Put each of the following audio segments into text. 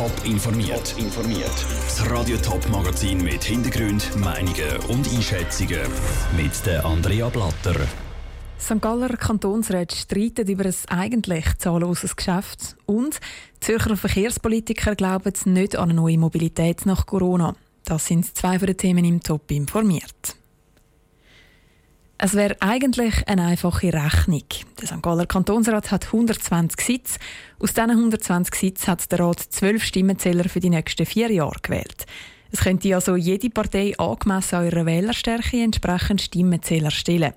Top informiert. informiert. Das Radio Top Magazin mit Hintergrund, Meinungen und Einschätzungen mit der Andrea Blatter. St. Galler Kantonsrat streitet über ein eigentlich zahlloses Geschäft und Zürcher Verkehrspolitiker glauben nicht an eine neue Mobilität nach Corona. Das sind zwei von den Themen im Top informiert. Es wäre eigentlich eine einfache Rechnung. Der St. Galler Kantonsrat hat 120 Sitze. Aus diesen 120 Sitzen hat der Rat zwölf Stimmenzähler für die nächsten vier Jahre gewählt. Es könnte also jede Partei angemessen an ihrer Wählerstärke entsprechend Stimmenzähler stellen.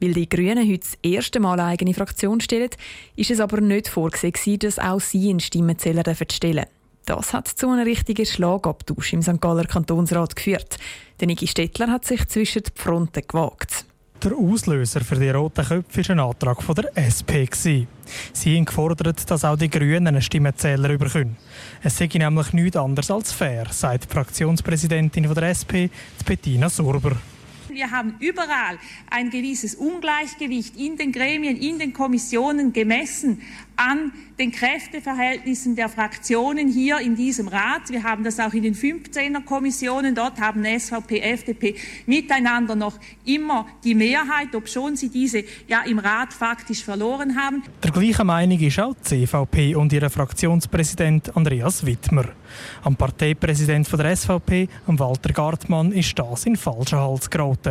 Weil die Grünen heute das erste Mal eine eigene Fraktion stellen, ist es aber nicht vorgesehen, dass auch sie einen Stimmenzähler stellen Das hat zu einem richtigen Schlagabtausch im St. Galler Kantonsrat geführt. Der Niki Stettler hat sich zwischen die Fronten gewagt. Der Auslöser für die roten Köpfe war ein Antrag von der SP. Sie haben gefordert, dass auch die Grünen einen Stimmenzähler bekommen. Es sei nämlich nichts anderes als fair, sagt die Fraktionspräsidentin der SP, Bettina Sorber. Wir haben überall ein gewisses Ungleichgewicht in den Gremien, in den Kommissionen gemessen an den Kräfteverhältnissen der Fraktionen hier in diesem Rat. Wir haben das auch in den 15er Kommissionen. Dort haben SVP, FDP miteinander noch immer die Mehrheit, obschon sie diese ja im Rat faktisch verloren haben. Der gleichen Meinung ist auch die CVP und ihr Fraktionspräsident Andreas Wittmer. Am Parteipräsident der SVP, Walter Gartmann, ist das in falschen Hals geraten.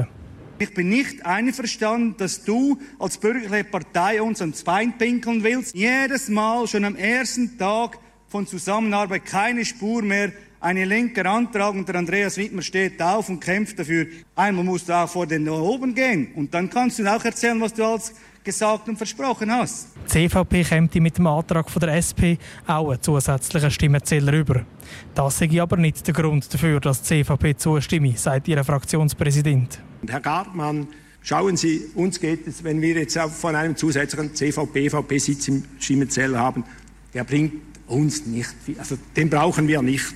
Ich bin nicht einverstanden, dass du als bürgerliche Partei uns ans Bein pinkeln willst. Jedes Mal, schon am ersten Tag von Zusammenarbeit, keine Spur mehr. Eine linker Antrag und der Andreas Wittmer steht auf und kämpft dafür. Einmal musst du auch vor den oben gehen und dann kannst du auch erzählen, was du alles gesagt und versprochen hast. Die CVP kommt mit dem Antrag von der SP auch einen zusätzlichen Stimmenzähler über. Das sei aber nicht der Grund dafür, dass die CVP zustimme, sagt ihr Fraktionspräsident. Herr Gartmann, schauen Sie, uns geht es, wenn wir jetzt von einem zusätzlichen CVP-EVP-Sitz im Stimmenzähler haben, der bringt uns nicht viel. Also den brauchen wir nicht.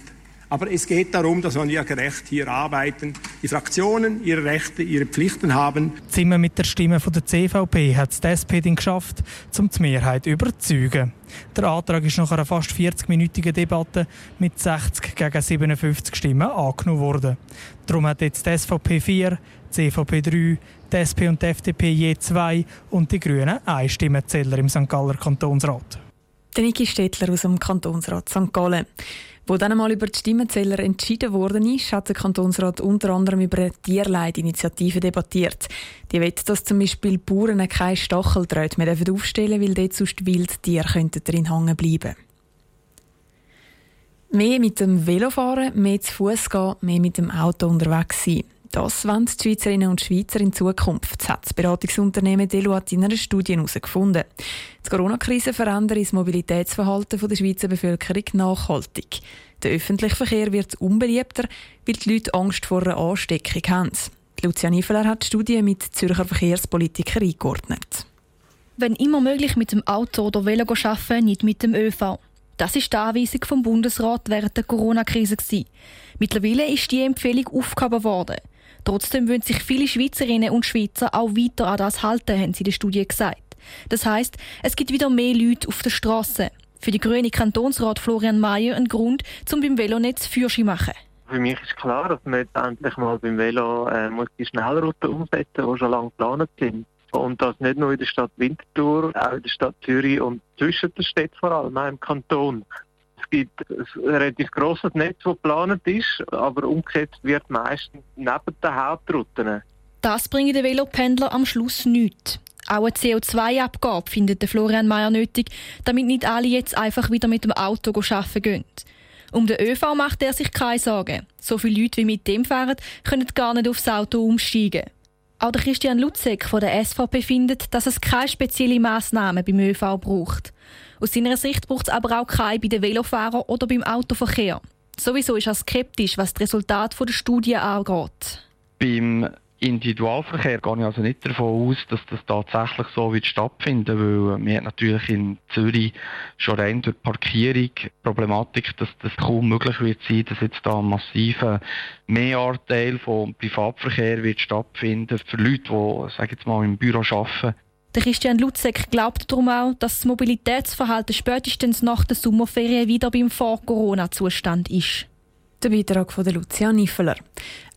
Aber es geht darum, dass wir gerecht hier arbeiten. Die Fraktionen ihre Rechte, ihre Pflichten haben. Zimmer mit der Stimme von der CVP hat es die SP geschafft, um die Mehrheit zu überzeugen. Der Antrag ist nach einer fast 40-minütigen Debatte mit 60 gegen 57 Stimmen angenommen worden. Darum hat jetzt die SVP 4, die CVP 3, die SP und die FDP je zwei und die Grünen ein Stimmenzähler im St. Galler Kantonsrat. Der Niki Stettler aus dem Kantonsrat St. Gallen. Wo dann einmal über die Stimmenzähler entschieden worden ist, hat der Kantonsrat unter anderem über eine Tierleidinitiative debattiert. Die will, dass zum Beispiel Bauern keine Stacheldraht mehr aufstellen dürfen, weil dort sonst Wildtiere drin hängen bleiben Mehr mit dem Velo fahren, mehr zu Fuß gehen, mehr mit dem Auto unterwegs sein. Das wollen die Schweizerinnen und Schweizer in Zukunft, hat das Beratungsunternehmen Deloitte in einer Studie herausgefunden. Die Corona-Krise verändert das Mobilitätsverhalten der Schweizer Bevölkerung nachhaltig. Der öffentliche Verkehr wird unbeliebter, weil die Leute Angst vor einer Ansteckung haben. Lucia Niefeler hat die Studie mit Zürcher Verkehrspolitikern eingeordnet. Wenn immer möglich mit dem Auto oder Velo arbeiten, nicht mit dem ÖV. Das ist die Anweisung vom Bundesrat während der Corona-Krise. Mittlerweile ist die Empfehlung aufgehoben worden. Trotzdem wollen sich viele Schweizerinnen und Schweizer auch weiter an das halten, haben sie in der Studie gesagt. Das heißt, es gibt wieder mehr Leute auf der Straße. Für die grüne Kantonsrat Florian Mayer ein Grund, um beim Velonetz Führerschein machen. Für mich ist klar, dass man jetzt endlich mal beim Velo äh, muss die Schnellrouten umsetzen muss, die schon lange geplant sind. Und das nicht nur in der Stadt Winterthur, auch in der Stadt Zürich und zwischen den Städten vor allem, auch im Kanton. Es gibt ein relativ grosses Netz, das geplant ist, aber umgesetzt wird meistens neben den Hauptrouten. Das bringen den Velopendler am Schluss nichts. Auch eine CO2-Abgabe findet Florian Mayer nötig, damit nicht alle jetzt einfach wieder mit dem Auto arbeiten gehen. Um den ÖV macht er sich keine Sorgen. So viele Leute wie mit dem fahren, können gar nicht aufs Auto umsteigen. Auch der Christian Lutzek von der SVP findet, dass es keine spezielle Massnahmen beim ÖV braucht. Aus seiner Sicht braucht es aber auch keine bei den Velofahrern oder beim Autoverkehr. Sowieso ist er skeptisch, was das Resultat der Studie angeht. Beim Individualverkehr gehe ich also nicht davon aus, dass das tatsächlich so wird stattfinden, weil wir natürlich in Zürich schon rein durch Parkierung Problematik, dass das kaum möglich wird sein, dass jetzt da ein massiver Mehranteil vom Privatverkehr wird stattfinden für Leute, die, sage jetzt mal, im Büro arbeiten Der Christian Lutzek glaubt darum auch, dass das Mobilitätsverhalten spätestens nach der Sommerferien wieder beim Vor-Corona-Zustand ist. Der Beitrag von Lucia Niffeler.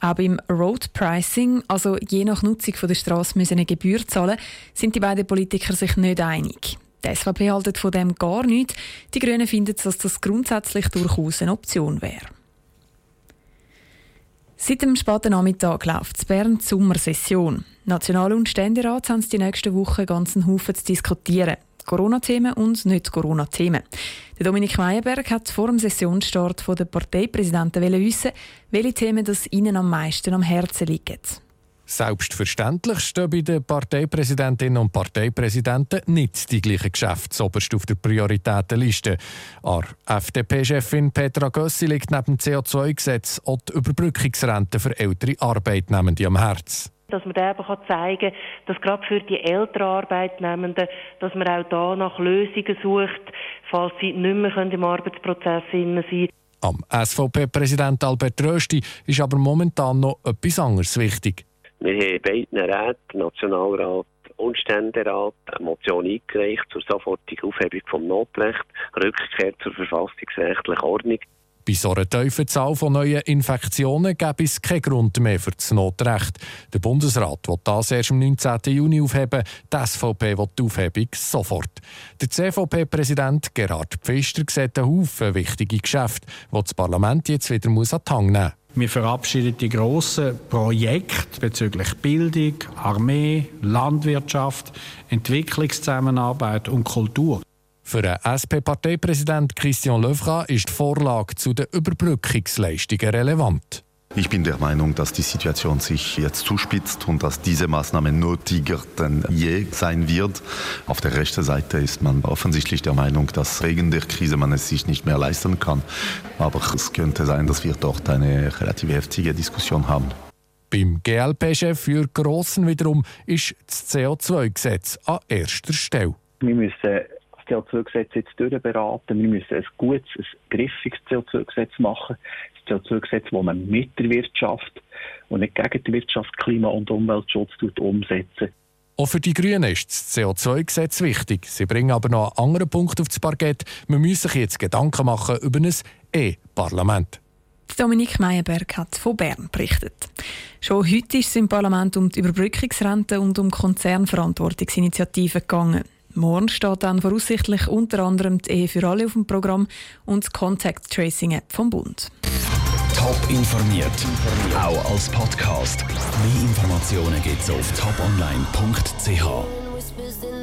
Auch beim Road Pricing, also je nach Nutzung der Straße müssen eine Gebühr zahlen, sind die beiden Politiker sich nicht einig. Die SVP haltet von dem gar nichts. Die Grünen finden, dass das grundsätzlich durchaus eine Option wäre. Seit dem späten Nachmittag läuft in Bern Sommersession. National- und Ständerat haben die nächsten Wochen ganz einen Haufen zu diskutieren. Corona-Themen und nicht-Corona-Themen. Dominik Meyerberg hat vor dem Sessionsstart von der Parteipräsidenten wissen, welche Themen das ihnen am meisten am Herzen liegen. Selbstverständlich stehen bei den Parteipräsidentinnen und Parteipräsidenten nicht die gleichen Geschäfte oberst auf der Prioritätenliste. An FDP-Chefin Petra Gössi liegt neben dem CO2-Gesetz auch die Überbrückungsrente für ältere Arbeitnehmende am Herzen dass man eben zeigen kann, dass gerade für die älteren Arbeitnehmenden, dass man auch da nach Lösungen sucht, falls sie nicht mehr im Arbeitsprozess sein können. Am SVP-Präsident Albert Rösti ist aber momentan noch etwas anderes wichtig. Wir haben beiden Räten, Nationalrat und Ständerat, eine Motion eingereicht zur sofortigen Aufhebung vom Notrecht, Rückkehr zur verfassungsrechtlichen Ordnung. Bei so einer tiefen Zahl von neuen Infektionen gäbe es keinen Grund mehr für das Notrecht. Der Bundesrat will das erst am 19. Juni aufheben, die SVP will die Aufhebung sofort. Der CVP-Präsident Gerhard Pfister sieht einen Haufen wichtige Geschäfte, die das Parlament jetzt wieder an die Hand nehmen muss. Wir verabschieden die grossen Projekte bezüglich Bildung, Armee, Landwirtschaft, Entwicklungszusammenarbeit und Kultur. Für den SP-Parteipräsident Christian Löfra ist die Vorlage zu den Überbrückungsleistungen relevant. Ich bin der Meinung, dass die Situation sich jetzt zuspitzt und dass diese Maßnahme nötiger denn je sein wird. Auf der rechten Seite ist man offensichtlich der Meinung, dass wegen der Krise man es sich nicht mehr leisten kann. Aber es könnte sein, dass wir dort eine relativ heftige Diskussion haben. Beim GLP-Chef für Grossen wiederum ist das CO2-Gesetz an erster Stelle. Wir müssen CO2-Gesetz jetzt durchberaten. Wir müssen ein gutes, ein griffiges CO2-Gesetz machen. CO2-Gesetz, das man mit der Wirtschaft und nicht gegen die Wirtschaft Klima- und Umweltschutz umsetzen. Auch für die Grünen ist das CO2-Gesetz wichtig. Sie bringen aber noch einen anderen Punkt aufs Parkett. Man muss sich jetzt Gedanken machen über ein E-Parlament. Dominik Meyerberg hat von Bern berichtet. Schon heute ist es im Parlament um die Überbrückungsrente und um Konzernverantwortungsinitiativen gegangen. Morgen steht dann voraussichtlich unter anderem die Ehe für alle auf dem Programm und die Contact Tracing App vom Bund. Top informiert, auch als Podcast. Mehr Informationen gibt es auf toponline.ch.